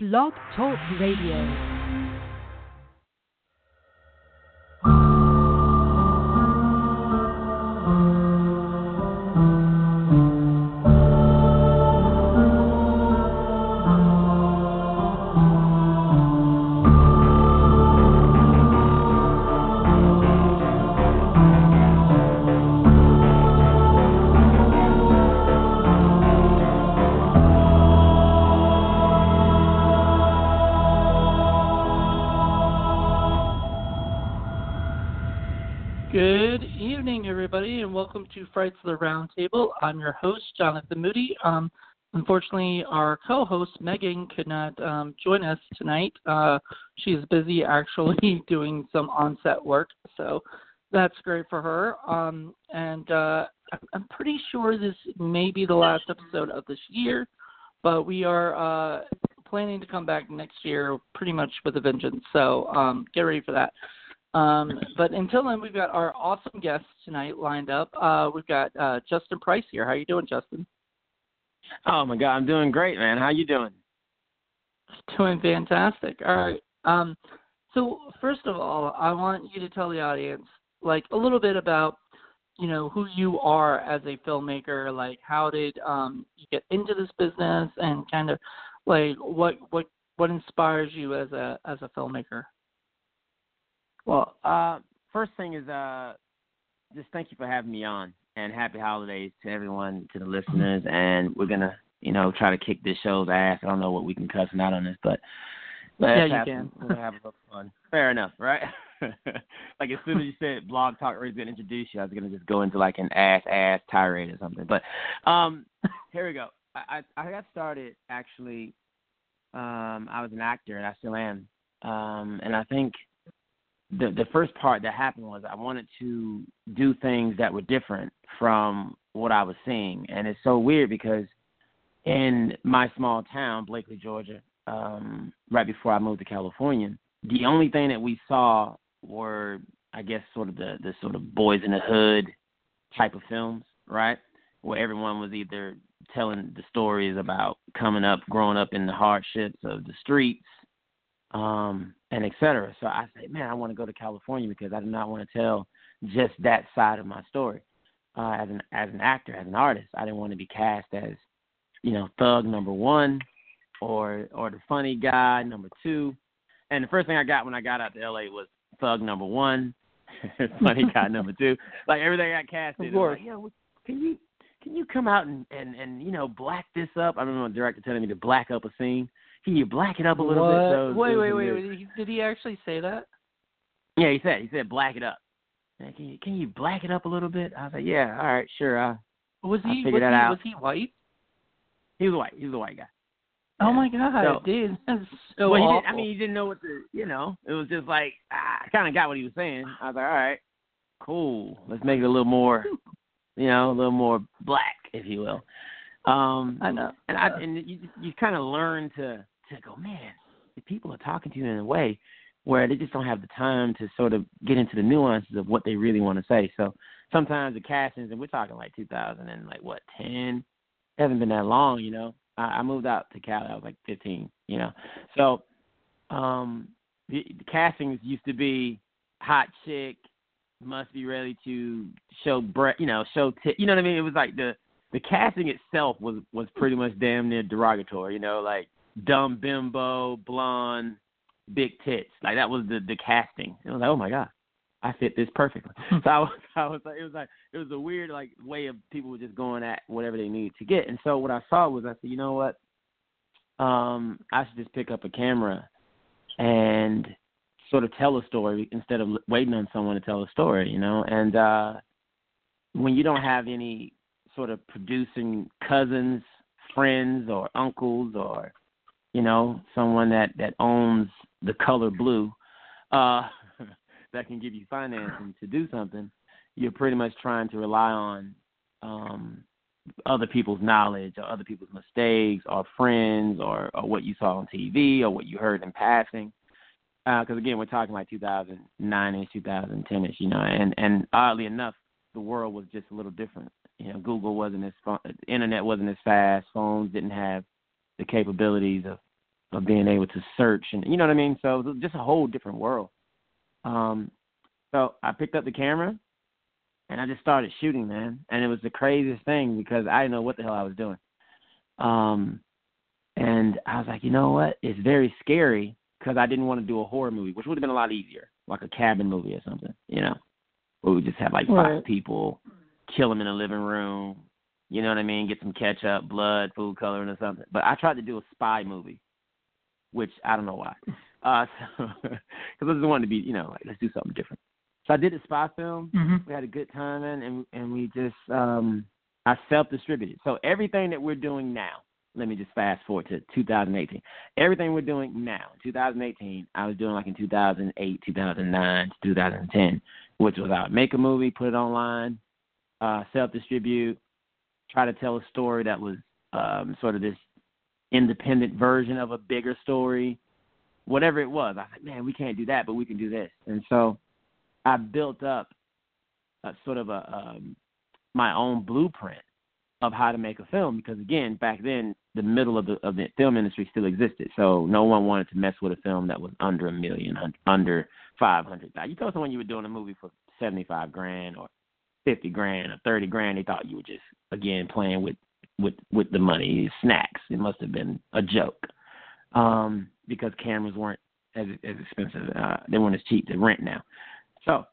Blog Talk Radio. Welcome to Frights of the Roundtable. I'm your host, Jonathan Moody. Um, unfortunately, our co-host Megan could not um, join us tonight. Uh, she's busy actually doing some on-set work, so that's great for her. Um, and uh, I'm- pretty sure this may be the last episode of this year, but we are uh, planning to come back next year pretty much with a vengeance. So um, get ready for that. Um, but until then, we've got our awesome guests tonight lined up. Uh, we've got uh, Justin Price here. How you doing, Justin? Oh my God, I'm doing great, man. How you doing? Doing fantastic. All right. Um, so first of all, I want you to tell the audience like a little bit about you know who you are as a filmmaker. Like, how did um, you get into this business, and kind of like what what what inspires you as a as a filmmaker? Well, uh, first thing is uh, just thank you for having me on, and happy holidays to everyone, to the listeners. And we're gonna, you know, try to kick this show's ass. I don't know what we can cuss out on this, but Yeah, you have can. We'll have a little fun. Fair enough, right? like as soon as you said Blog Talk was gonna introduce you, I was gonna just go into like an ass ass tirade or something. But um, here we go. I, I I got started actually. Um, I was an actor, and I still am. Um, and I think the the first part that happened was I wanted to do things that were different from what I was seeing, and it's so weird because in my small town, Blakely, Georgia, um, right before I moved to California, the only thing that we saw were, I guess, sort of the the sort of boys in the hood type of films, right? Where everyone was either telling the stories about coming up, growing up in the hardships of the streets, um, and et cetera. So I said, man, I want to go to California because I do not want to tell just that side of my story. Uh, as an as an actor, as an artist, I didn't want to be cast as, you know, thug number one, or or the funny guy number two. And the first thing I got when I got out to LA was thug number one, funny guy number two. Like everything I got casted. Of course. Like, Yo, can you can you come out and, and and you know black this up? I remember the director telling me to black up a scene. Can you black it up a little what? bit? Was- wait, it wait, wait, wait. Did he actually say that? Yeah, he said he said black it up. Man, can you can you black it up a little bit? I was like, yeah, all right, sure. Uh, Was he was that he, out. was he white? he was white. He was a white guy. Oh Yeah. my god, So- dude, that's so well, awful. didn't, I mean, he didn't know what to, you know. It was just like ah, I kind of got what he was saying. I was like, all right, cool. Let's make it a little more, you know, a little more black, if you will. Um, I know. and I and you you kind of learn to to go, man. The people are talking to you in a way where they just don't have the time to sort of get into the nuances of what they really want to say. So sometimes the castings, and we're talking like 2000 and like what 10, it hasn't been that long, you know. I, I moved out to Cali. I was like 15, you know. So um, the, the castings used to be hot chick must be ready to show bre- you know, show tit. You know what I mean? It was like the the casting itself was was pretty much damn near derogatory. You know, like dumb bimbo, blonde, big tits. Like that was the the casting. It was like, oh my god, I fit this perfectly. so I was, I was like, it was like it was a weird like way of people were just going at whatever they needed to get. And so what I saw was I said, you know what, um, I should just pick up a camera and sort of tell a story instead of waiting on someone to tell a story. You know, and uh, when you don't have any sort of producing cousins, friends, or uncles, or you know, someone that that owns the color blue, uh, that can give you financing to do something, you're pretty much trying to rely on um, other people's knowledge or other people's mistakes or friends or, or what you saw on TV or what you heard in passing. Because again, we're talking like 2009ish, 2010ish, you know, and and oddly enough, the world was just a little different. You know, Google wasn't as fun, internet wasn't as fast, phones didn't have the capabilities of of being able to search and you know what I mean. So it was just a whole different world. Um, so I picked up the camera and I just started shooting, man. And it was the craziest thing because I didn't know what the hell I was doing. Um, and I was like, you know what? It's very scary because I didn't want to do a horror movie, which would have been a lot easier, like a cabin movie or something, you know, where we just have like five people, kill him in the living room, you know what I mean? Get some ketchup, blood, food coloring or something. But I tried to do a spy movie, which I don't know why. Uh, so because I just wanted to be, you know, like let's do something different. So I did a spy film. hmm We had a good time in, and and we just um I self distributed. So everything that we're doing now, let me just fast forward to 2018. Everything we're doing now, 2018, I was doing like in 2008, 2009, 2010, which was I would make a movie, put it online, uh, self distribute, try to tell a story that was um, sort of this independent version of a bigger story, whatever it was. I was like, man, we can't do that, but we can do this. And so I built up a sort of a um, my own blueprint of how to make a film because again, back then the middle of the of the film industry still existed, so no one wanted to mess with a film that was under a million, un- under five hundred. You told someone you were doing a movie for seventy five grand or fifty grand or thirty grand, they thought you were just again playing with with with the money, snacks. It must have been a joke um, because cameras weren't as as expensive. Uh, they weren't as cheap to rent now. So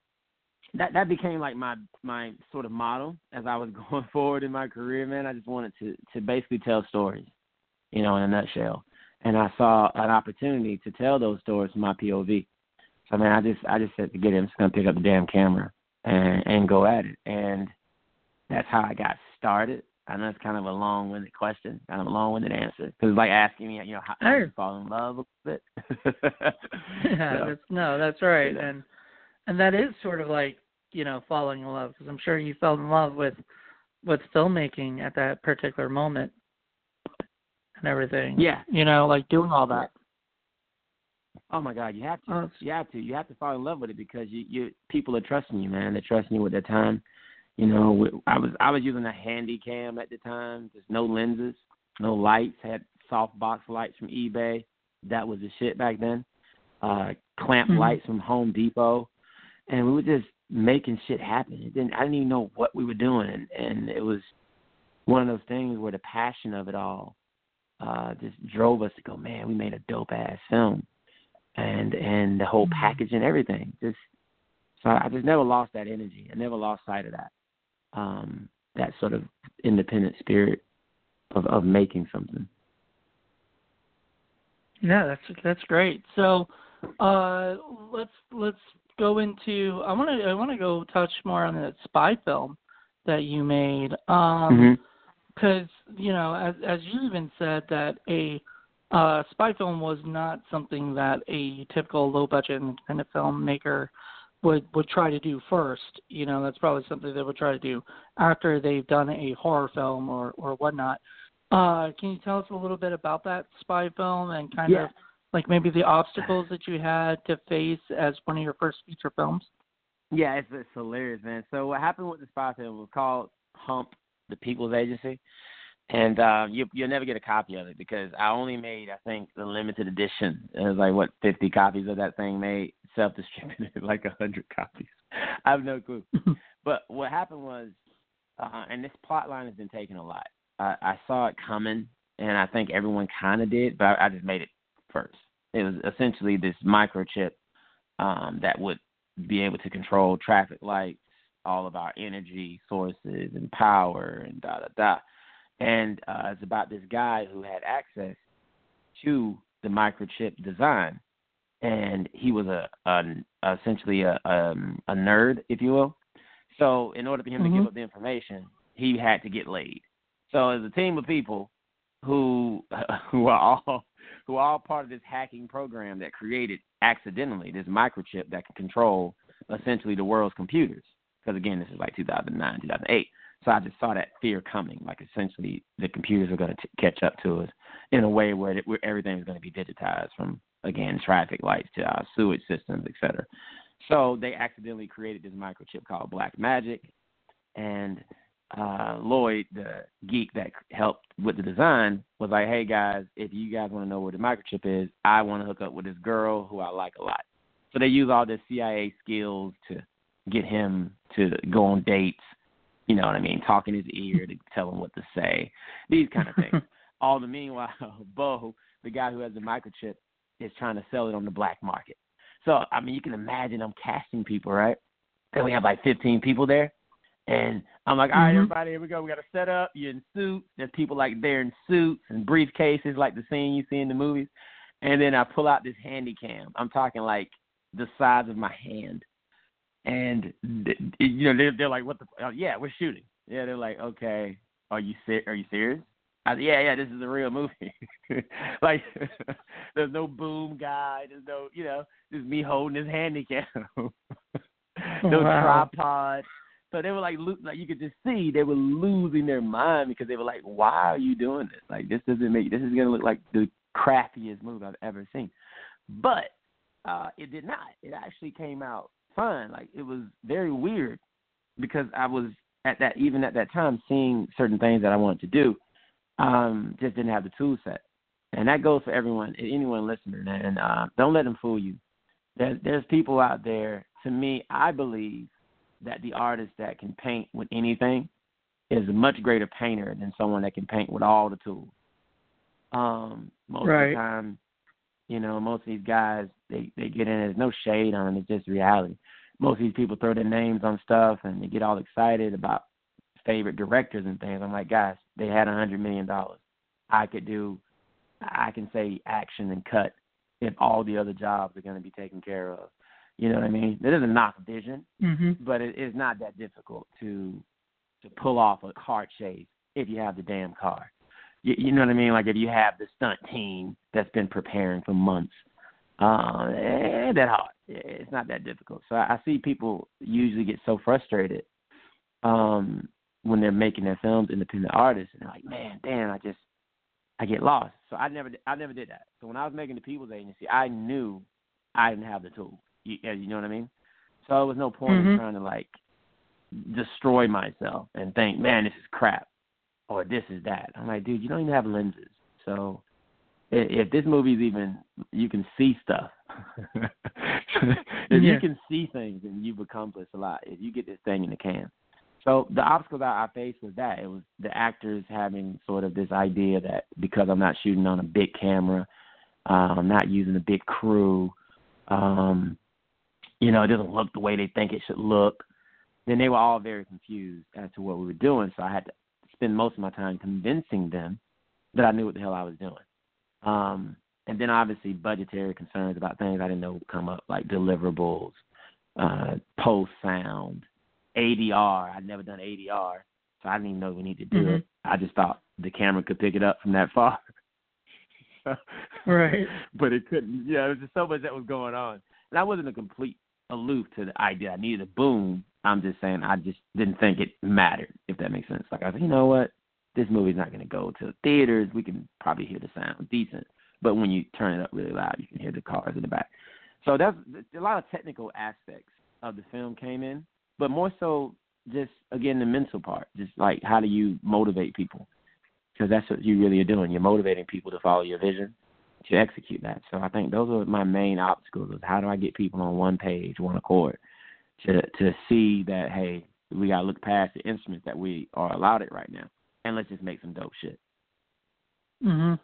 that that became like my my sort of model as I was going forward in my career, man. I just wanted to to basically tell stories, you know, in a nutshell. And I saw an opportunity to tell those stories from my POV. So man, I just I just said, forget it, I'm just gonna pick up the damn camera and and go at it. And that's how I got started. I know it's kind of a long-winded question, kind of a long-winded answer, because it's like asking me, you know, how, how did you fall in love a bit. yeah, So, that's no, that's right, you know. and and that is sort of like you know falling in love because I'm sure you fell in love with with filmmaking at that particular moment and everything. yeah, you know, like doing all that. Oh my God, you have to. It's- You have to. You have to fall in love with it because you, you people are trusting you, man. They're trusting you with their time. You know, I was I was using a handy cam at the time. There's no lenses, no lights. Had soft box lights from eBay. That was the shit back then. Uh, clamp Mhm. lights from Home Depot, and we were just making shit happen. It didn't. I didn't even know what we were doing, and, and it was one of those things where the passion of it all uh, just drove us to go. Man, we made a dope ass film and and the whole Mhm. package and everything. Just so I just never lost that energy. I never lost sight of that. Um, that sort of independent spirit of of making something. Yeah, that's that's great. So, uh, let's let's go into. I want to I want to go touch more on that spy film that you made. Um, Mhm. because you know as as you even said that a uh spy film was not something that a typical low budget independent filmmaker would would try to do first you know that's probably something they would try to do after they've done a horror film or or whatnot uh can you tell us a little bit about that spy film and kind Yeah. of like maybe the obstacles that you had to face as one of your first feature films Yeah, it's, it's hilarious, man. So what happened with the spy film was called Hump, the People's Agency, and uh, you you'll never get a copy of it because I only made I think the limited edition. It was like what fifty copies of that thing made, self distributed like a hundred copies. I have no clue. But what happened was, uh, and this plot line has been taken a lot. I, I saw it coming, and I think everyone kind of did, but I, I just made it first. It was essentially this microchip um, that would be able to control traffic lights, all of our energy sources and power, and da da da. And uh, it's about this guy who had access to the microchip design, and he was a, a essentially a um, a nerd, if you will. So in order for him to Mhm. give up the information, he had to get laid. So as a team of people who who are all who are all part of this hacking program that created accidentally this microchip that can control essentially the world's computers. Because again, this is like 2009, 2008. So I just saw that fear coming. Like essentially, the computers are going to catch up to us in a way where, where everything is going to be digitized, from again traffic lights to our sewage systems, et cetera. So they accidentally created this microchip called Black Magic, and uh, Lloyd, the geek that helped with the design, was like, "Hey guys, if you guys want to know where the microchip is, I want to hook up with this girl who I like a lot." So they use all the CIA skills to get him to go on dates. You know what I mean? Talking his ear to tell him what to say. These kind of things. all the meanwhile, Bo, the guy who has the microchip, is trying to sell it on the black market. So I mean, you can imagine I'm casting people, right? And we have like 15 people there and I'm like, all right, Mhm. everybody, here we go. We got to set up. You're in suits. There's people like there in suits and briefcases, like the scene you see in the movies. And then I pull out this handy cam. I'm talking like the size of my hand. And you know, they're, they're like, "What the? Oh, yeah, we're shooting." Yeah, they're like, "Okay, are you ser- Are you serious?" I said, "Yeah, yeah, this is a real movie." like, there's no boom guy. There's no, you know, just me holding this handy cam. no Wow. tripod. So they were like, lo- like you could just see they were losing their mind because they were like, "Why are you doing this? Like, this doesn't make. This is gonna look like the crappiest movie I've ever seen." But uh it did not. It actually came out fun. Like it was very weird because I was at that even at that time seeing certain things that I wanted to do. Um, just didn't have the tool set. And that goes for everyone, anyone listening. And uh, don't let them fool you. There's there's people out there. To me, I believe that the artist that can paint with anything is a much greater painter than someone that can paint with all the tools. Um, most of the time, you know, most of these guys they they get in. There's no shade on them. It's just reality. Most of these people throw their names on stuff and they get all excited about favorite directors and things. I'm like, guys, they had a hundred million dollars. I could do, I can say action and cut if all the other jobs are going to be taken care of. You know what I mean? It doesn't knock vision, Mhm. but it is not that difficult to to pull off a car chase if you have the damn car. You, you know what I mean? Like if you have the stunt team that's been preparing for months, uh, it ain't that hard. It's not that difficult. So I, I see people usually get so frustrated um, when they're making their films, independent artists, and they're like, "Man, damn, I just I get lost." So I never I never did that. So when I was making the People's Agency, I knew I didn't have the tools. You, you know what I mean? So there was no point in Mhm. trying to like destroy myself and think, "Man, this is crap," or "This is that." I'm like, dude, you don't even have lenses. So if this movie's even you can see stuff. if Yeah. you can see things, then you've accomplished a lot. If you get this thing in the can. So the obstacle that I faced was that it was the actors having sort of this idea that because I'm not shooting on a big camera, uh, I'm not using a big crew, um, you know, it doesn't look the way they think it should look. Then they were all very confused as to what we were doing. So I had to spend most of my time convincing them that I knew what the hell I was doing. Um, and then obviously budgetary concerns about things I didn't know would come up, like deliverables, uh, post sound, ADR. I'd never done ADR, so I didn't even know we needed to do Mhm. it. I just thought the camera could pick it up from that far. Right. But it couldn't. Yeah, there was just so much that was going on, and I wasn't a complete aloof to the idea I needed a boom. I'm just saying I just didn't think it mattered, if that makes sense. Like I said, you know what, this movie's not going to go to theaters. We can probably hear the sound decent, but when you turn it up really loud, you can hear the cars in the back. So that's a lot of technical aspects of the film came in, but more so just again the mental part, just like how do you motivate people? Because that's what you really are doing. You're motivating people to follow your vision, to execute that. So I think those are my main obstacles: is how do I get people on one page, one accord, to to see that hey, we got to look past the instruments that we are allowed it right now, and let's just make some dope shit. Mhm.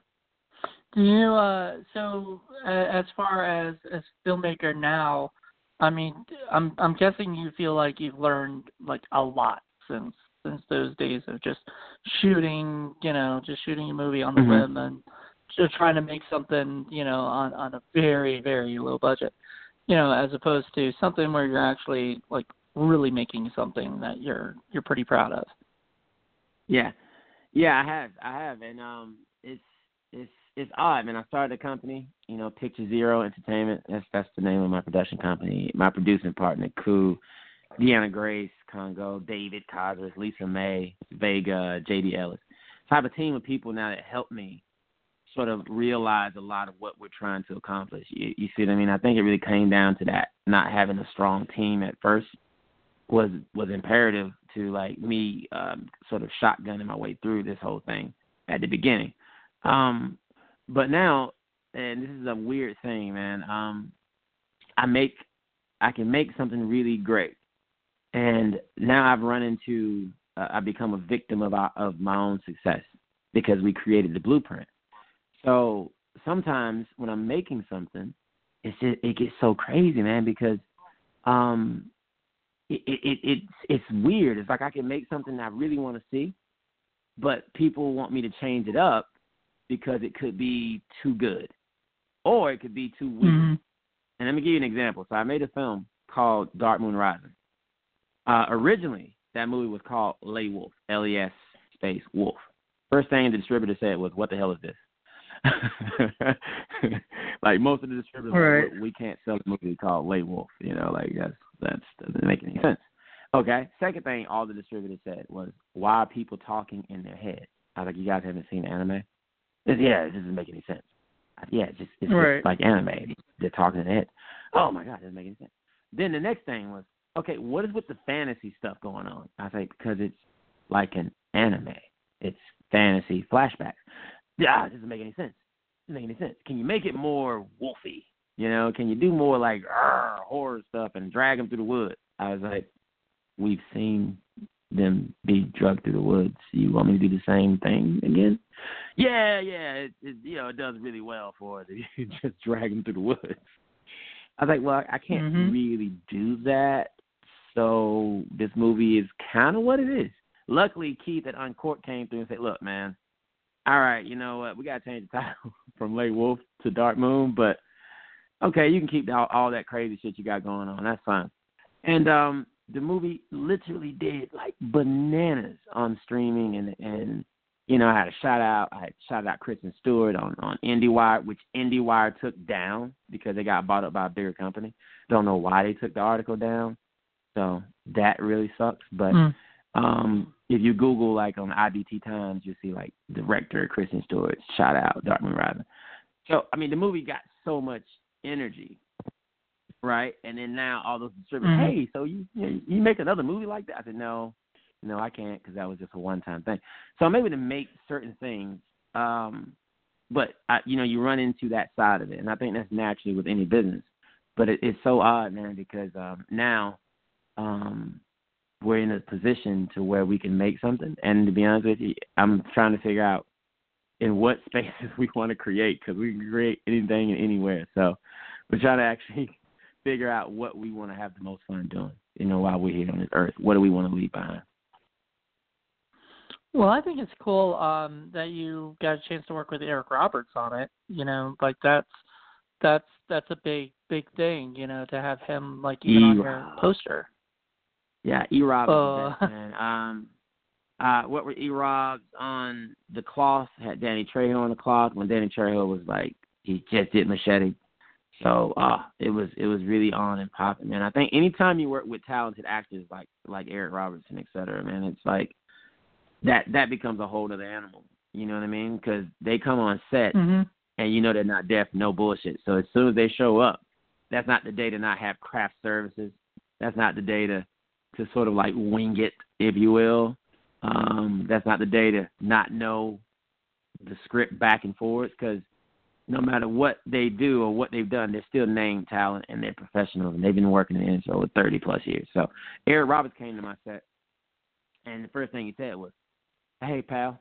Do you uh so uh, as far as as filmmaker now, I mean, I'm I'm guessing you feel like you've learned like a lot since since those days of just shooting, you know, just shooting a movie on the Mhm. whim and just trying to make something, you know, on on a very very low budget, you know, as opposed to something where you're actually like really making something that you're you're pretty proud of. Yeah, yeah, I have, I have, and um, it's it's it's odd, man. I started a company, you know, Picture Zero Entertainment. That's that's the name of my production company. My producing partner, Koo, Deanna Grace, Congo, David Cosers, Lisa May, Vega, J.D. Ellis. So I have a team of people now that help me sort of realize a lot of what we're trying to accomplish. You, you see what I mean? I think it really came down to that, not having a strong team at first was was imperative to like me um, sort of shotgunning my way through this whole thing at the beginning. Um, but now, and this is a weird thing, man. Um, I make, I can make something really great, and now I've run into, uh, I've become a victim of our, of my own success because we created the blueprint. So sometimes when I'm making something, it's just, it gets so crazy, man, because um, it, it, it it's it's weird. It's like I can make something I really want to see, but people want me to change it up because it could be too good, or it could be too weird. Mm-hmm. And let me give you an example. So I made a film called Dark Moon Rising. Uh, originally, that movie was called Lay Wolf, L-E-S space Wolf. First thing the distributor said was, "What the hell is this?" like most of the distributors, right. we, we can't sell a movie called Lay Wolf. You know, like that's that's doesn't make any sense. Okay. Second thing, all the distributors said was, "Why are people talking in their head?" I was like, "You guys haven't seen anime?" Said, yeah, it doesn't make any sense. Yeah, it's just it's right. just like anime. They're talking in their head. Oh my god, it doesn't make any sense. Then the next thing was, okay, what is with the fantasy stuff going on? I was like, because it's like an anime. It's fantasy flashbacks. Yeah, it doesn't make any sense. It doesn't make any sense. Can you make it more wolfy? You know, can you do more like horror stuff and drag them through the woods? I was like, we've seen them be drugged through the woods. You want me to do the same thing again? Yeah, yeah, it, it you know it does really well for it. You just drag them through the woods. I was like, well, I can't mm-hmm. really do that. So this movie is kind of what it is. Luckily, Keith at Uncork'd came through and said, look, man, all right, you know what? We got to change the title from Lay Wolf to Dark Moon, but okay, you can keep all, all that crazy shit you got going on. That's fine. And um the movie literally did like bananas on streaming and and you know, I had a shout out I had shout out Kristen Stewart on, on IndieWire, which IndieWire took down because they got bought up by a bigger company. Don't know why they took the article down. So that really sucks. But mm. um if you Google like on IBT Times you see like director Kristen Stewart shout out Dark Moon Rising. So I mean the movie got so much energy right? And then now all those distributors, mm-hmm. hey, so you you make another movie like that? I said, no, no, I can't because that was just a one time thing. So I'm able to make certain things, um, but I, you know, you run into that side of it, and I think that's naturally with any business. But it, it's so odd, man, because um, now um, we're in a position to where we can make something, and to be honest with you, I'm trying to figure out in what spaces we want to create because we can create anything and anywhere. So we're trying to actually figure out what we want to have the most fun doing, you know, while we're here on this earth. What do we want to leave behind? Well, I think it's cool um, that you got a chance to work with Eric Roberts on it. You know, like that's that's that's a big big thing. You know, to have him like even E-Rob. on your poster. Yeah, E Rob uh, man. Um uh what were E Rob's on the cloth, had Danny Trejo on the cloth when Danny Trejo was like he just did machete so uh it was it was really on and popping, man. I think anytime you work with talented actors like like Eric Robertson, et cetera, man, it's like that that becomes a whole other animal. You know what I mean? Because they come on set mm-hmm. and you know they're not deaf, no bullshit. So as soon as they show up, that's not the day to not have craft services. That's not the day to to sort of like wing it, if you will. Um, that's not the day to not know the script back and forth because no matter what they do or what they've done, they're still named talent and they're professionals and they've been working in the industry for 30 plus years. So Eric Roberts came to my set and the first thing he said was, "Hey pal,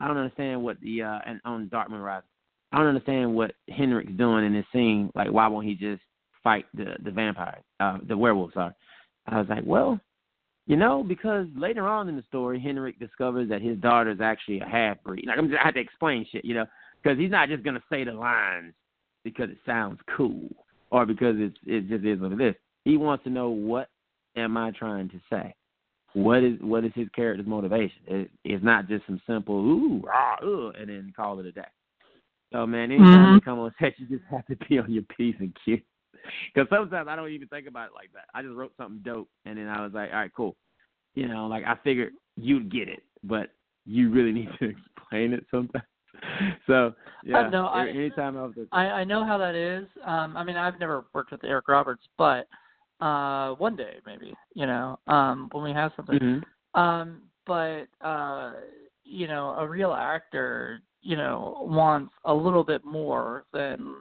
I don't understand what the uh and on Dark Moon Rising, I don't understand what Henrik's doing in this scene. Like why won't he just fight the the vampire, uh the werewolf? Sorry." I was like, "Well." You know, because later on in the story, Henrik discovers that his daughter is actually a half breed. Like I'm just, I have to explain shit, you know because he's not just going to say the lines because it sounds cool or because it's it just is what it is. He wants to know what am I trying to say. What is what is his character's motivation? It, it's not just some simple ooh ah ooh and then call it a day. So man, anytime mm-hmm. you come on set, you just have to be on your p's and q's. Because sometimes I don't even think about it like that. I just wrote something dope and then I was like, all right, cool. You know, like I figured you'd get it, but you really need to explain it sometimes. so yeah, no, I, anytime I was. I I know how that is. Um, I mean, I've never worked with Eric Roberts, but uh, one day maybe, you know, um, when we have something. Mm-hmm. Um, but uh, you know, a real actor, you know, wants a little bit more than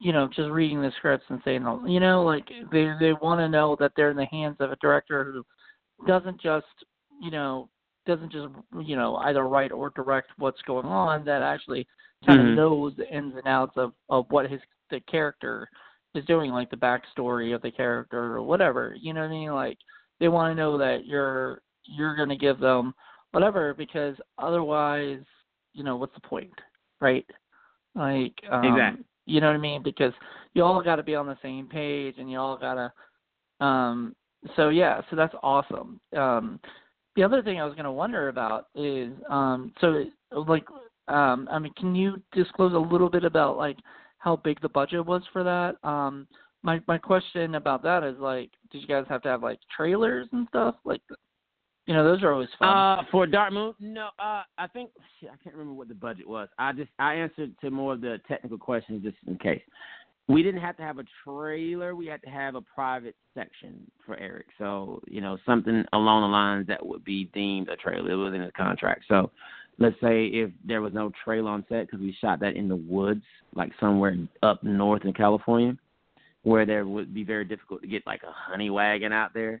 you know just reading the scripts and saying, you know, like they they want to know that they're in the hands of a director who doesn't just you know doesn't just you know either write or direct what's going on that actually kind Mhm. of knows the ins and outs of of what his the character is doing like the backstory of the character or whatever you know what i mean like they want to know that you're you're going to give them whatever because otherwise you know what's the point right like um Exactly. You know what i mean? Because you all got to be on the same page and you all got to um so yeah so that's awesome. Um the other thing i was going to wonder about is um so like um i mean can you disclose a little bit about like how big the budget was for that? Um my my question about that is like did you guys have to have like trailers and stuff? Like you know those are always fun Uh, for Dark Moon, no. Uh, I think shit, I can't remember what the budget was. I just I answered to more of the technical questions just in case. We didn't have to have a trailer. We had to have a private section for Eric. So you know something along the lines that would be deemed a trailer. It was in his contract. So let's say if there was no trailer on set because we shot that in the woods, like somewhere up north in California, where there would be very difficult to get like a honey wagon out there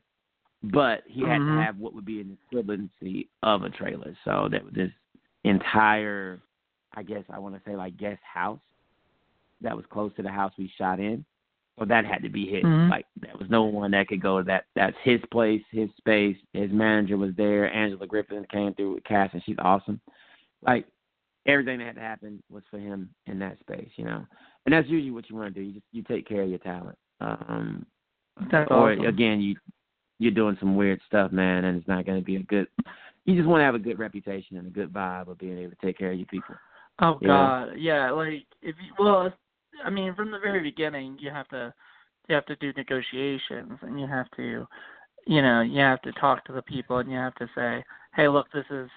but he had Mhm. to have what would be an equivalency of a trailer. So that this entire, I guess I want to say like guest house that was close to the house we shot in. So that had to be his. Mhm. Like there was no one that could go to that. That's his place, his space. His manager was there. Angela Griffin came through with Cass, and she's awesome. Like everything that had to happen was for him in that space, you know. And that's usually what you want to do. You just you take care of your talent. Um, that's or awesome. again you you're doing some weird stuff, man, and it's not going to be a good. You just want to have a good reputation and a good vibe of being able to take care of your people. Oh Yeah. God, yeah. Like if you well, I mean, from the very beginning, you have to you have to do negotiations, and you have to, you know, you have to talk to the people, and you have to say, hey, look, this is,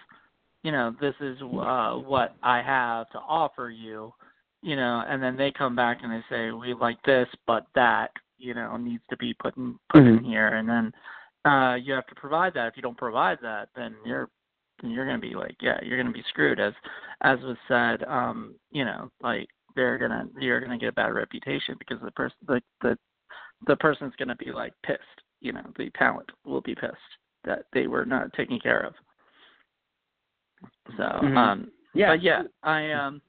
you know, this is uh, what I have to offer you, you know, and then they come back and they say we like this, but that, you know, needs to be put in put in Mhm. here, and then uh you have to provide that. If you don't provide that, then you're then you're gonna be like, yeah, you're gonna be screwed. As as was said, um, you know, like they're gonna you're gonna get a bad reputation because the person the the the person's gonna be like pissed. You know, the talent will be pissed that they were not taken care of. So, Mhm. um, Yeah, but yeah, I um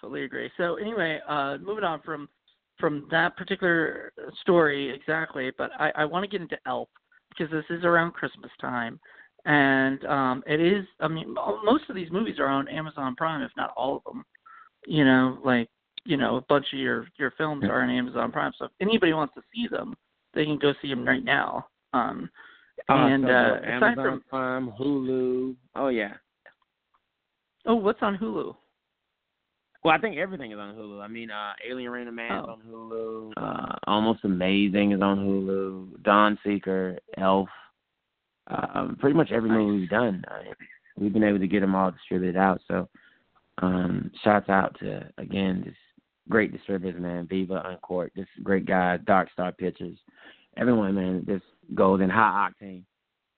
totally agree. So anyway, uh moving on from from that particular story exactly, but I, I want to get into Elf because this is around Christmas time, and um it is. I mean, most of these movies are on Amazon Prime, if not all of them. You know, like you know, a bunch of your your films are on Amazon Prime. So if anybody wants to see them, they can go see them right now. Um, Uh, and so uh, Amazon from Prime, Hulu. Oh yeah. oh, what's on Hulu? Well, I think everything is on Hulu. I mean, uh, Alien Reign of Man is Oh. on Hulu. Uh, Almost Amazing is on Hulu. Dawnseeker, Elf. Um, pretty much every movie we've done, uh, we've been able to get them all distributed out. So, um, shouts out to again just great distributors, man. Viva Uncork, this great guy, Dark Star Pictures, everyone, man. This Golden High Octane,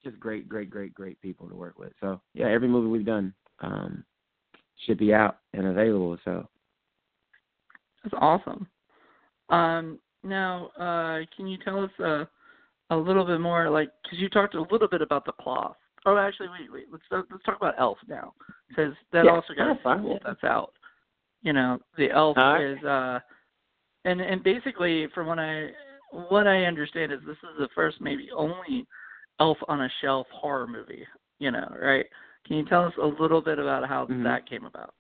just great, great, great, great people to work with. So, yeah, every movie we've done. Um, should be out and available. So That's awesome. Um, now, uh, can you tell us uh, a little bit more, like, because you talked a little bit about the cloth. Oh, actually, wait, wait. Let's let's talk about Elf now, because that Yeah, also got a sequel yeah. that's out. You know, the Elf right. is, uh, and and basically, from what I what I understand is this is the first, maybe only, Elf on a Shelf horror movie. You know, right? Can you tell us a little bit about how Mhm. that came about?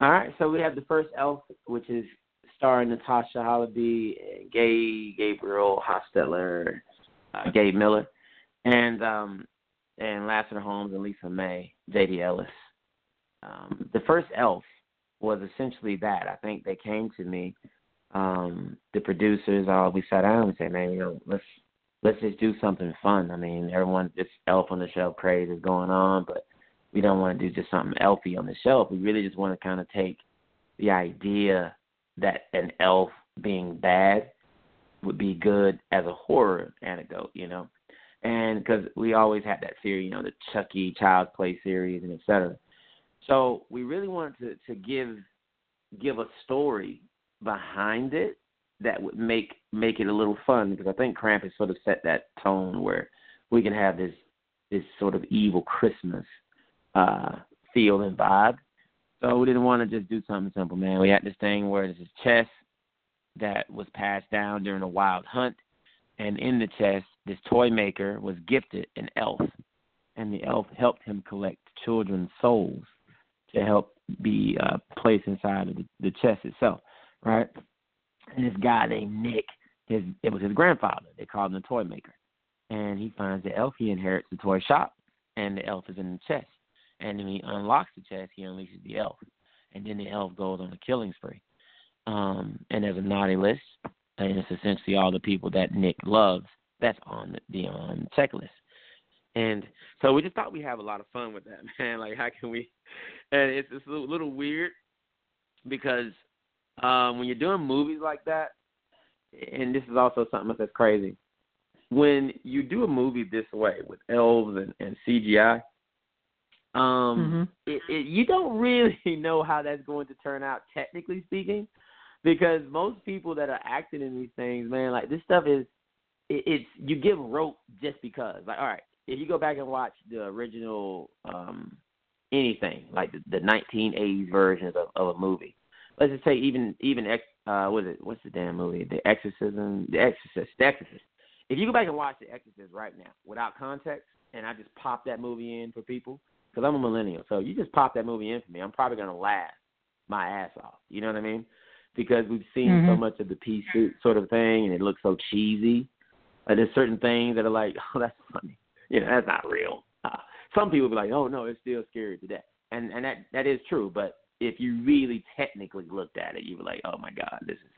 All right, so we have the first Elf, which is starring Natasha Hollaby, Gay Gabriel Hostetler, uh, Gabe Miller, and um, and Lassiter Holmes and Lisa May, J.D. Ellis. Um, the first Elf was essentially that. I think they came to me, um, the producers. All we sat down and said, "Man, you know, let's let's just do something fun." I mean, everyone, this Elf on the Shelf craze is going on, but we don't want to do just something elfy on the shelf. We really just want to kind of take the idea that an elf being bad would be good as a horror anecdote, you know, and because we always had that theory, you know, the Chucky Child's Play series and et cetera. So we really wanted to to give give a story behind it that would make make it a little fun because I think Krampus sort of set that tone where we can have this this sort of evil Christmas uh feel and vibe. So we didn't want to just do something simple, man. We had this thing where there's this chest that was passed down during a wild hunt, and in the chest, this toy maker was gifted an elf, and the elf helped him collect children's souls to help be uh, placed inside of the, the chest itself, right? And this guy named Nick, his it was his grandfather. They called him the toy maker, and he finds the elf. He inherits the toy shop, and the elf is in the chest. And when he unlocks the chest, he unleashes the elf, and then the elf goes on a killing spree. Um, and there's a naughty list, and it's essentially all the people that Nick loves that's on the, the um, checklist. And so we just thought we have a lot of fun with that, man. Like, how can we? And it's it's a little weird because um, when you're doing movies like that, and this is also something that's crazy. When you do a movie this way with elves and, and CGI, um, mm-hmm. it, it, you don't really know how that's going to turn out, technically speaking, because most people that are acting in these things, man, like this stuff is, it, it's you give rope just because. Like, all right, if you go back and watch the original um anything, like the, the 1980s versions of, of a movie, let's just say even even ex, uh, what is it? What's the damn movie? The Exorcism, The Exorcist, The Exorcist. If you go back and watch The Exorcist right now without context, and I just pop that movie in for people, because I'm a millennial, so you just pop that movie in for me, I'm probably gonna laugh my ass off. You know what I mean? Because we've seen mm-hmm. so much of the pea suit sort of thing, and it looks so cheesy. Like there's certain things that are like, oh, that's funny you know, that's not real. Uh, some people be like, oh no, it's still scary today, and and that that is true. But if you really technically looked at it, you were like, oh my god, this is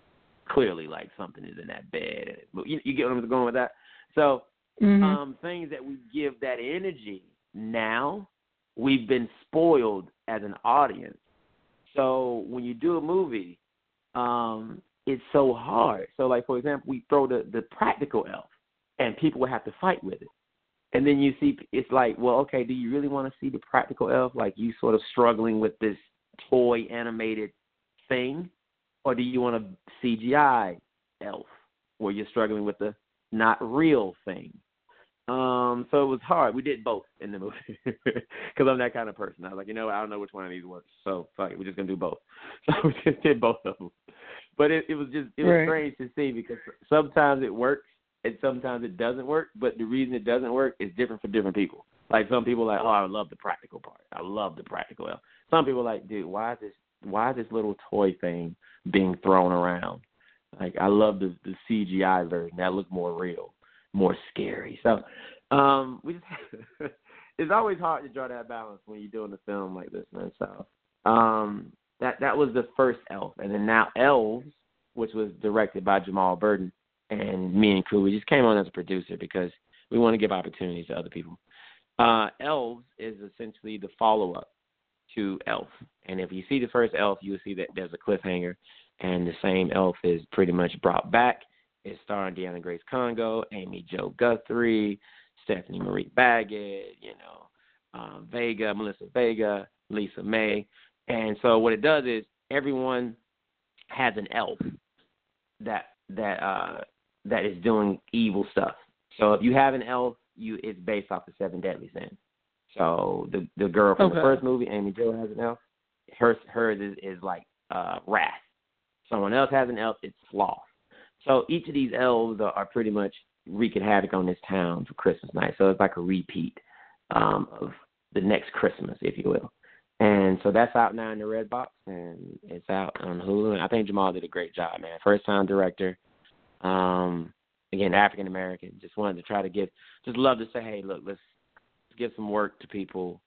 clearly like something is in that bed. You, you get what I'm going with that. So mm-hmm. um, things that we give that energy now, we've been spoiled as an audience. So when you do a movie, um, it's so hard. So like for example, we throw the the practical elf, and people will have to fight with it and then you see it's like, well, okay, do you really want to see the practical elf like you sort of struggling with this toy animated thing, or do you want a CGI elf where you're struggling with the not real thing? Um, so it was hard. We did both in the movie because I'm that kind of person. I was like, you know, I don't know which one of these works, so fuck it, we're just gonna do both. So we just did both of them. But it, it was just it was right. strange to see because sometimes it works and sometimes it doesn't work. But the reason it doesn't work is different for different people. Like some people are like, oh, I love the practical part. I love the practical. Some people like, dude, why is this? Why is this little toy thing being thrown around? Like I love the the CGI version. That looks more real, more scary. So, um, we just it's always hard to draw that balance when you're doing a film like this, man. So, um, that that was the first Elf, and then now Elves, which was directed by Jamal Burden, and me and crew, we just came on as a producer because we want to give opportunities to other people. Uh, Elves is essentially the follow up to Elf. And if you see the first Elf, you'll see that there's a cliffhanger, and the same Elf is pretty much brought back. It's starring Deanna Grace Congo, Amy Jo Guthrie, Stephanie Marie Baggett, you know, um, Vega, Melissa Vega, Lisa May. And so what it does is everyone has an elf that that uh that is doing evil stuff. So if you have an elf, you it's based off the seven deadly sins. So the the girl from okay. the first movie, Amy Jo, has an elf. Hers hers is, is like uh wrath. Someone else has an elf, it's sloth. So each of these elves are, are pretty much wreaking havoc on this town for Christmas night. So it's like a repeat um, of the next Christmas, if you will. And so that's out now in the Red Box, and it's out on Hulu. And I think Jamal did a great job, man. First time director. Um, again, African American. Just wanted to try to give, just love to say, hey, look, let's give some work to people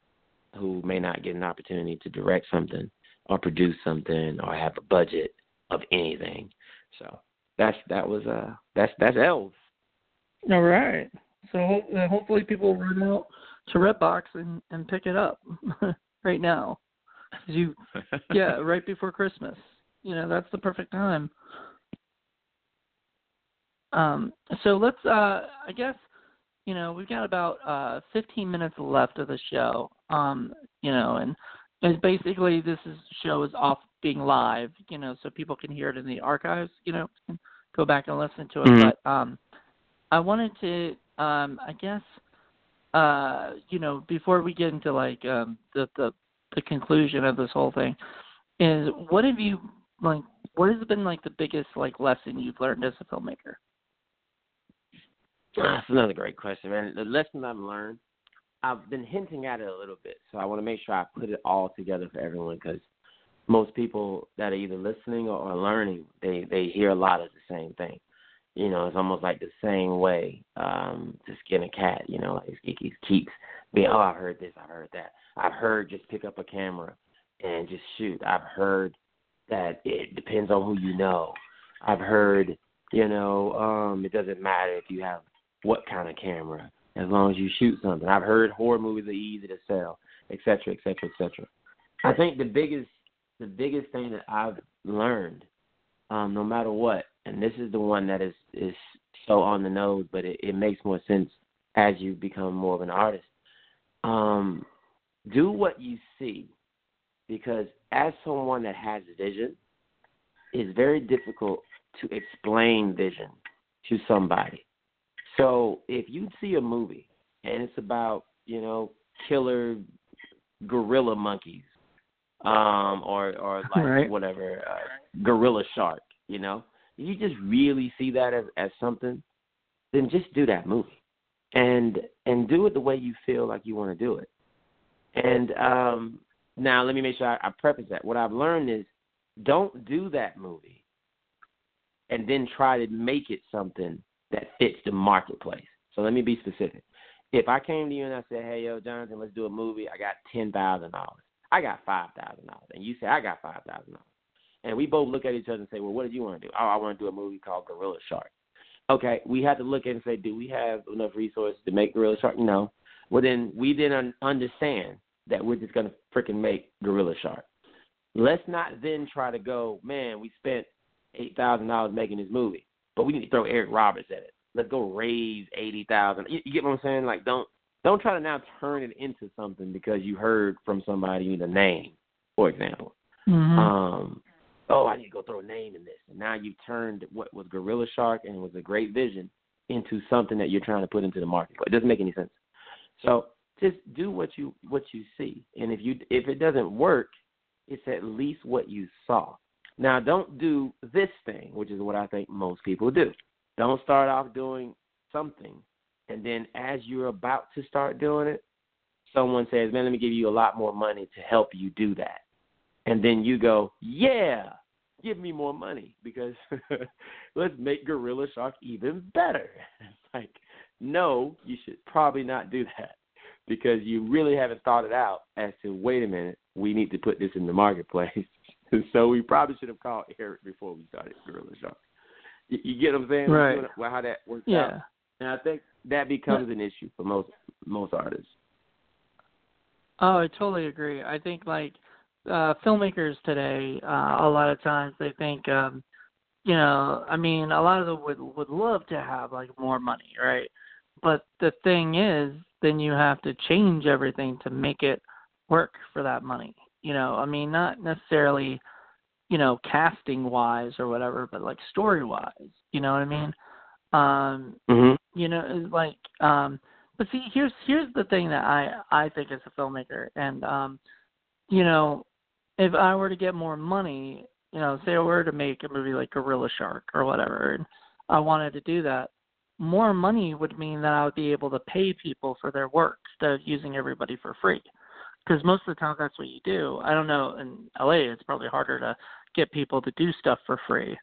who may not get an opportunity to direct something or produce something or have a budget of anything. So that's that was uh that's that's elves. All right. So uh, hopefully people run out to Redbox and and pick it up right now. You yeah, right before Christmas. You know, that's the perfect time. Um, so let's, uh, I guess, you know, we've got about uh, 15 minutes left of the show. Um, you know, and, and basically this is show is off being live. You know, so people can hear it in the archives. You know, can go back and listen to it. Mm-hmm. But um, I wanted to, um, I guess, uh, you know, before we get into like um, the the the conclusion of this whole thing, is what have you like? What has been like the biggest like lesson you've learned as a filmmaker? That's another great question, man. The lesson I've learned, I've been hinting at it a little bit, so I want to make sure I put it all together for everyone because most people that are either listening or, learning, they they hear a lot of the same thing. You know, it's almost like the same way um, to skin a cat. You know, like it keeps keeps being, oh, I've heard this, I've heard that. I've heard just pick up a camera and just shoot. I've heard that it depends on who you know. I've heard, you know, um, it doesn't matter if you have what kind of camera, as long as you shoot something. I've heard horror movies are easy to sell, et cetera, et cetera, et cetera. I think the biggest the biggest thing that I've learned, um, no matter what, and this is the one that is is so on the nose, but it, it makes more sense as you become more of an artist. Um, do what you see, because as someone that has vision, it's very difficult to explain vision to somebody. So if you see a movie and it's about you know killer gorilla monkeys, um, or or like Right. whatever uh, gorilla shark, you know, if you just really see that as as something, then just do that movie, and and do it the way you feel like you want to do it. And um, now let me make sure I, I preface that. What I've learned is don't do that movie and then try to make it something that fits the marketplace. So let me be specific. If I came to you and I said, "Hey, yo, Jonathan, let's do a movie. I got ten thousand dollars. I got five thousand dollars," and you say, "I got five thousand dollars," and we both look at each other and say, "Well, what did you want to do?" Oh, I want to do a movie called Gorilla Shark. Okay, we have to look at it and say, "Do we have enough resources to make Gorilla Shark?" No. Well, then we un- understand that we're just gonna freaking make Gorilla Shark. Let's not then try to go, man. We spent eight thousand dollars making this movie, but we need to throw Eric Roberts at it. Let's go raise eighty thousand. You, you get what I'm saying? Like, don't don't try to now turn it into something because you heard from somebody you need a name, for example. Mm-hmm. Um, oh, I need to go throw a name in this, and now you've turned what was Gorilla Shark and was a great vision into something that you're trying to put into the market. It doesn't make any sense. So just do what you what you see, and if you if it doesn't work, it's at least what you saw. Now, don't do this thing, which is what I think most people do. Don't start off doing something, and then as you're about to start doing it, someone says, "Man, let me give you a lot more money to help you do that," and then you go, "Yeah." Give me more money because let's make Gorilla Shark even better. It's like, no, you should probably not do that because you really haven't thought it out as to wait a minute, we need to put this in the marketplace. so we probably should have called Eric before we started Gorilla Shark. You, you get what I'm saying? Right. Well, how that works Yeah. out. And I think that becomes an issue for most most artists. Oh, I totally agree. I think like uh filmmakers today, uh a lot of times they think um you know, I mean, a lot of them would would love to have like more money, right? But the thing is, then you have to change everything to make it work for that money. You know, I mean, not necessarily, you know, casting wise or whatever, but like story wise. You know what I mean? Um, Mm-hmm. you know it's like um but see here's here's the thing that i i think as a filmmaker and um you know if i were to get more money you know say i were to make a movie like gorilla shark or whatever and i wanted to do that more money would mean that i would be able to pay people for their work instead of using everybody for free because most of the time that's what you do i don't know in la it's probably harder to get people to do stuff for free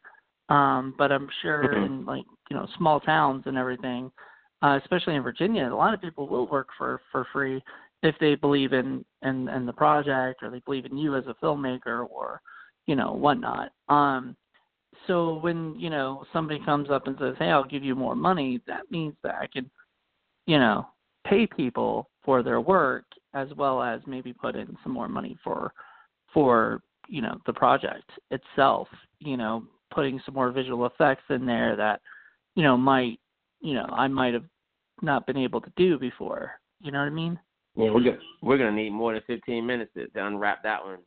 um, but I'm sure Mhm. in like you know small towns and everything, uh, especially in Virginia, a lot of people will work for for free if they believe in in, in the project or they believe in you as a filmmaker or you know whatnot. Um, so when you know somebody comes up and says, "Hey, I'll give you more money," that means that I can, you know, pay people for their work as well as maybe put in some more money for for you know the project itself. You know, putting some more visual effects in there that you know, might you know, I might have not been able to do before. You know what I mean? Yeah, we're gonna we're gonna need more than fifteen minutes to, to unwrap that one.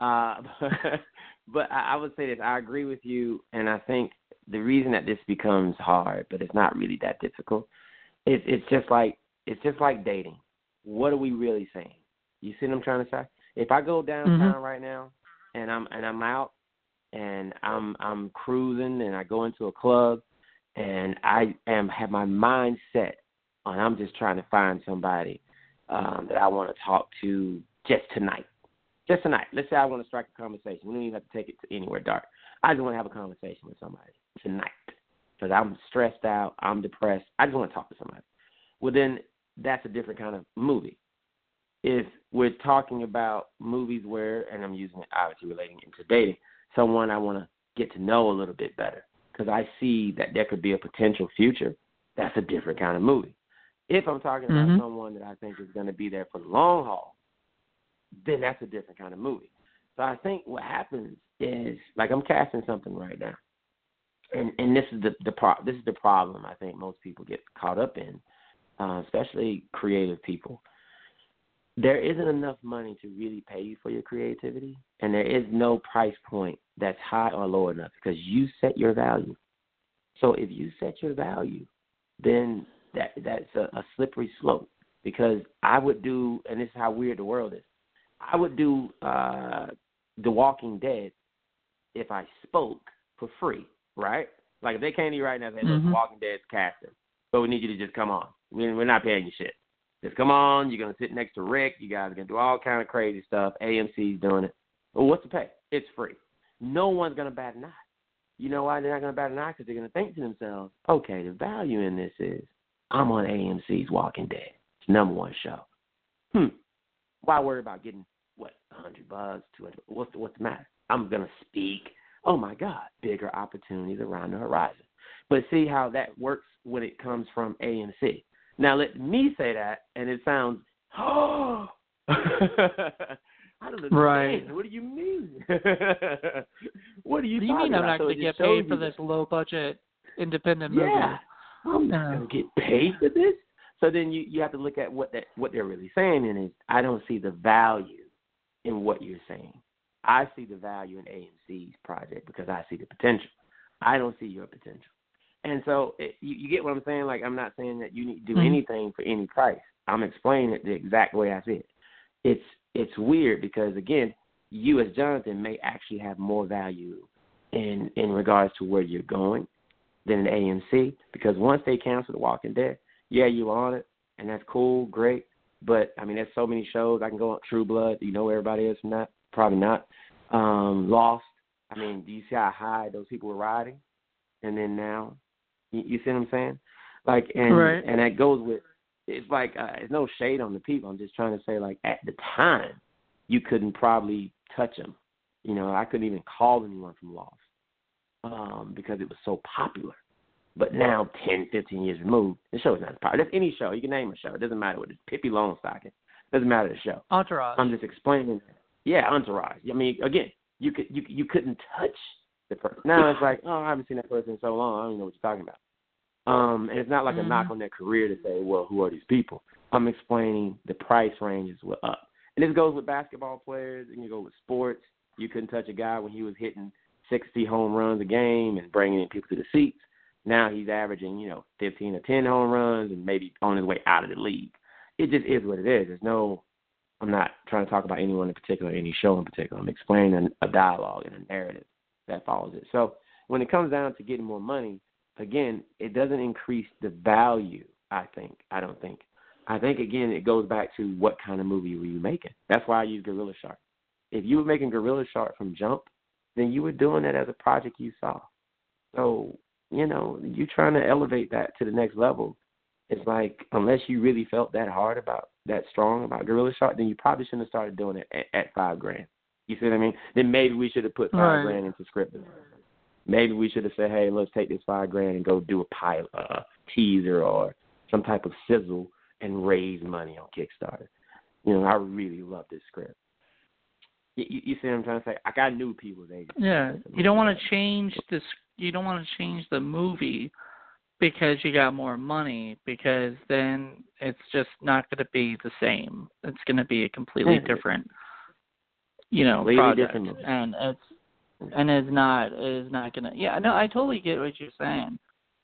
Uh, but, but I, I would say this: I agree with you, and I think the reason that this becomes hard, but it's not really that difficult. It's it's just like it's just like dating. What are we really saying? You see what I'm trying to say? If I go downtown Mhm. right now and I'm and I'm out and I'm I'm cruising and I go into a club and I am have my mind set on I'm just trying to find somebody um, that I want to talk to just tonight. Just tonight. Let's say I want to strike a conversation. We don't even have to take it to anywhere dark. I just want to have a conversation with somebody tonight because I'm stressed out. I'm depressed. I just want to talk to somebody. Well, then that's a different kind of movie. If we're talking about movies where, and I'm using it obviously relating into dating, someone I want to get to know a little bit better because I see that there could be a potential future, that's a different kind of movie. If I'm talking about Mhm. someone that I think is going to be there for the long haul, then that's a different kind of movie. So I think what happens is like I'm casting something right now, and and this is the the pro- this is the problem I think most people get caught up in, uh, especially creative people. There isn't enough money to really pay you for your creativity, and there is no price point that's high or low enough because you set your value. So if you set your value, then that that's a, a slippery slope because I would do, and this is how weird the world is. I would do uh, The Walking Dead if I spoke for free, right? Like if they came to you right now and said, "Look, Mhm. Walking Dead's casting, but we need you to just come on. We- We're not paying you shit. Just come on. You're gonna sit next to Rick. You guys are gonna do all kind of crazy stuff. AMC's doing it. Well, what's the pay? It's free. No one's gonna bat an eye. You know why they're not gonna bat an eye? Because they're gonna think to themselves, okay, the value in this is I'm on AMC's Walking Dead. It's number one show. Hmm. Why worry about getting what a hundred bucks, two hundred? What's the, what's the matter? I'm gonna speak. Oh my God, bigger opportunities around the horizon. But see how that works when it comes from AMC. Now let me say that, and it sounds, oh, I don't understand. Right. What do you mean? what are you What do you talking mean I'm not So going to get paid for this low budget independent movie? yeah, I'm not gonna get paid for this. So then you you have to look at what that what they're really saying, and is I don't see the value in what you're saying. I see the value in AMC's project because I see the potential. I don't see your potential, and so it, you, you get what I'm saying. Like I'm not saying that you need to do Mhm. anything for any price. I'm explaining it the exact way I see it. It's it's weird because again, you as Jonathan may actually have more value in in regards to where you're going than an AMC because once they cancel The Walking Dead, yeah, you're on it, and that's cool, great. But I mean, there's so many shows I can go on. True Blood, you know where everybody is from that? Probably not. Um, Lost. I mean, do you see how high those people were riding? And then now, you, see what I'm saying? Like, and Right. and that goes with. It's like uh, it's no shade on the people. I'm just trying to say, like at the time, you couldn't probably touch them. You know, I couldn't even call anyone from Lost um, because it was so popular. But now, 10, 15 years removed, the show is not as popular. That's any show. You can name a show. It doesn't matter what it's Pippi Longstocking. doesn't matter the show. Entourage. I'm just explaining. Yeah, Entourage. I mean, again, you could you you couldn't touch the person. Now it's like, oh, I haven't seen that person in so long. I don't even know what you're talking about. Um, and it's not like a knock on their career to say, well, who are these people? I'm explaining the price ranges were up, and this goes with basketball players, and you go with sports. You couldn't touch a guy when he was hitting 60 home runs a game and bringing in people to the seats. Now he's averaging, you know, 15 or 10 home runs and maybe on his way out of the league. It just is what it is. There's no, I'm not trying to talk about anyone in particular, any show in particular. I'm explaining a dialogue and a narrative that follows it. So when it comes down to getting more money, again, it doesn't increase the value, I think. I don't think. I think, again, it goes back to what kind of movie were you making. That's why I use Gorilla Shark. If you were making Gorilla Shark from jump, then you were doing it as a project you saw. So, you know, you trying to elevate that to the next level. It's like unless you really felt that hard about that strong about Gorilla Shark, then you probably shouldn't have started doing it at, at five grand. You see what I mean? Then maybe we should have put five Right. grand into script. Maybe we should have said, "Hey, let's take this five grand and go do a pilot, uh, teaser, or some type of sizzle and raise money on Kickstarter." You know, I really love this script. You, you, you see what I'm trying to say? Like I knew people they Yeah, you don't want to change this. You don't want to change the movie because you got more money because then it's just not going to be the same. It's going to be a completely different, you know, project, different and it's and it's not it's not going to. Yeah, no, I totally get what you're saying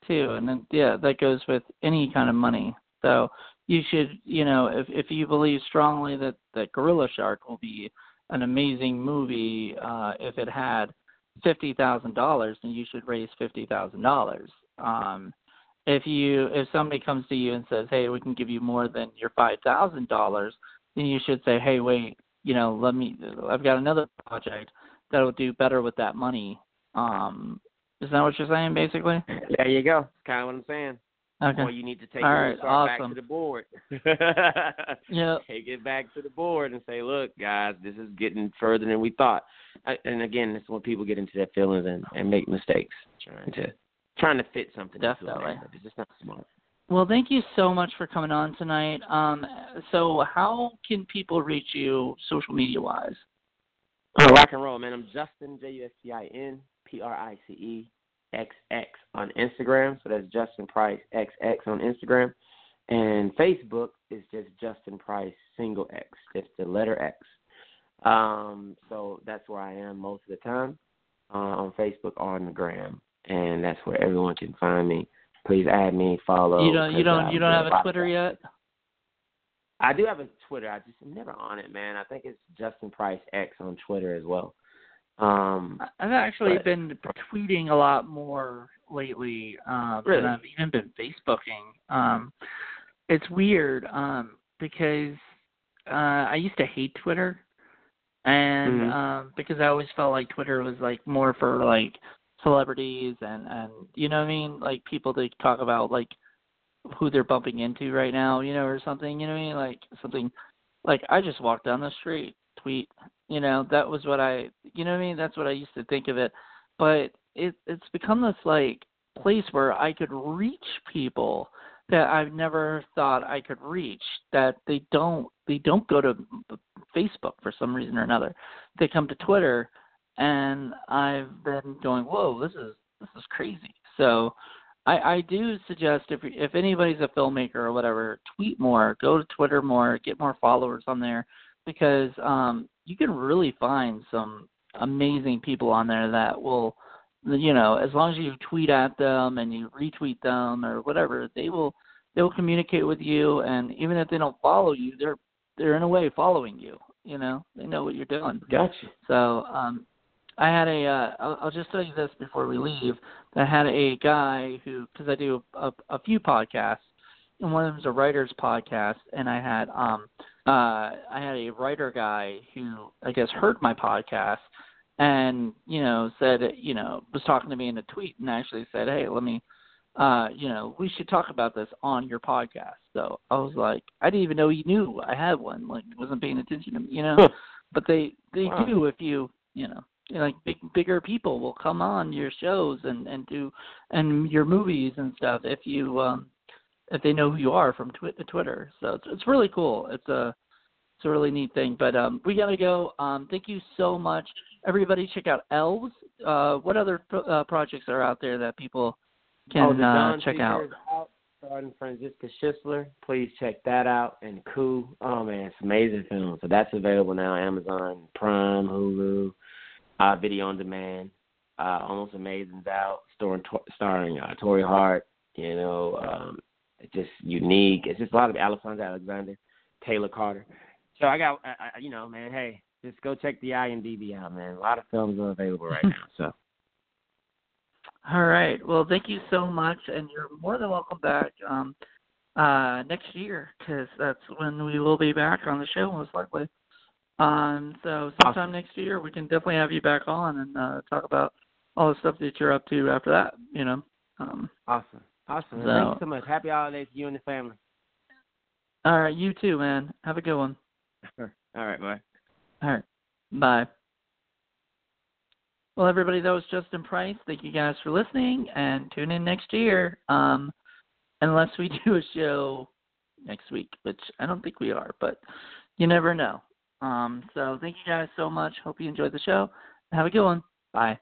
too, and then yeah, that goes with any kind of money. So you should, you know, if if you believe strongly that that Gorilla Shark will be an amazing movie, uh, if it had fifty thousand dollars, then you should raise fifty thousand dollars. Um, if you if somebody comes to you and says, "Hey, we can give you more than your five thousand dollars," then you should say, "Hey, wait, you know, let me. I've got another project that will do better with that money." Um, is that what you're saying, basically? There you go. That's kind of what I'm saying. Okay. Or you need to take All it back to the board. Yeah. Take it back to the board and say, look, guys, this is getting further than we thought. I, and again, this is when people get into their feelings and, and make mistakes, trying to trying to fit something into Definitely. it. It's just not smart. Well, thank you so much for coming on tonight. Um, so how can people reach you social media wise? Oh, rock and roll, man. I'm Justin J U S T I N P R I C E X X on Instagram. So that's Justin Price X X on Instagram. And Facebook is just Justin Price single X, just the letter X. Um, so that's where I am most of the time uh, on Facebook or on the gram, and that's where everyone can find me. Please add me, follow. you don't you don't uh, you don't have a Twitter yet? I do have a Twitter. I just am never on it, man. I think it's Justin Price X on Twitter as well. Um, I've actually But- been tweeting a lot more lately, um, Really? and I've even been Facebooking. Um, it's weird um, because uh, I used to hate Twitter, and Mhm. um, because I always felt like Twitter was like more for like celebrities and and you know what I mean, like people to talk about like who they're bumping into right now, you know, or something. You know what I mean, like something like I just walked down the street, tweet. You know, that was what I, you know what I mean? That's what I used to think of it. But it it's become this like place where I could reach people that I've never thought I could reach that they don't they don't go to Facebook for some reason or another. They come to Twitter and I've been going, "Whoa, this is this is crazy." So I, I do suggest if if anybody's a filmmaker or whatever, tweet more, go to Twitter more, get more followers on there because um you can really find some amazing people on there that will you know, as long as you tweet at them and you retweet them or whatever, they will they will communicate with you and even if they don't follow you, they're they're in a way following you, you know. They know what you're doing. gotcha. So um, I had a. Uh, I'll, I'll just tell you this before we leave. I had a guy who, because I do a, a few podcasts, and one of them is a writer's podcast, and I had um, uh, I had a writer guy who I guess heard my podcast, and you know said you know was talking to me in a tweet and actually said, hey, let me. Uh, you know, we should talk about this on your podcast. So I was like, I didn't even know he knew I had one. Like, wasn't paying attention to me, you know but they they Wow. do if you you know you know, like big bigger people will come on your shows and and do and your movies and stuff if you um if they know who you are from twi- Twitter. So it's it's really cool. It's a it's a really neat thing. But um we gotta go. Um thank you so much. Everybody check out Elves. Uh what other uh, projects are out there that people oh, can the uh, check out? out. Starring Franziska Schistler. Please check that out. And Coup. Oh man, it's an amazing film. So that's available now. Amazon Prime, Hulu, uh, video on demand. Uh, Almost Amazing's out. Starring starring uh, Tori Hart. You know, um, it's just unique. It's just a lot of Alphonse Alexander, Taylor Carter. So I got, I, I, you know, man. Hey, just go check the IMDb out, man. A lot of films are available right now. So. All right. Well, thank you so much, and you're more than welcome back um, uh, next year because that's when we will be back on the show most likely. Um, so sometime Awesome. next year we can definitely have you back on and uh, talk about all the stuff that you're up to after that. You know. Um, Awesome. Awesome. So- Thank you so much. Happy holidays to you and the family. all right. You too, man. Have a good one. All right, bye. All right. Bye. Well, everybody, that was Justin Price. Thank you guys for listening, and tune in next year. Um, unless we do a show next week, which I don't think we are, but you never know. Um, so thank you guys so much. Hope you enjoyed the show. Have a good one. Bye.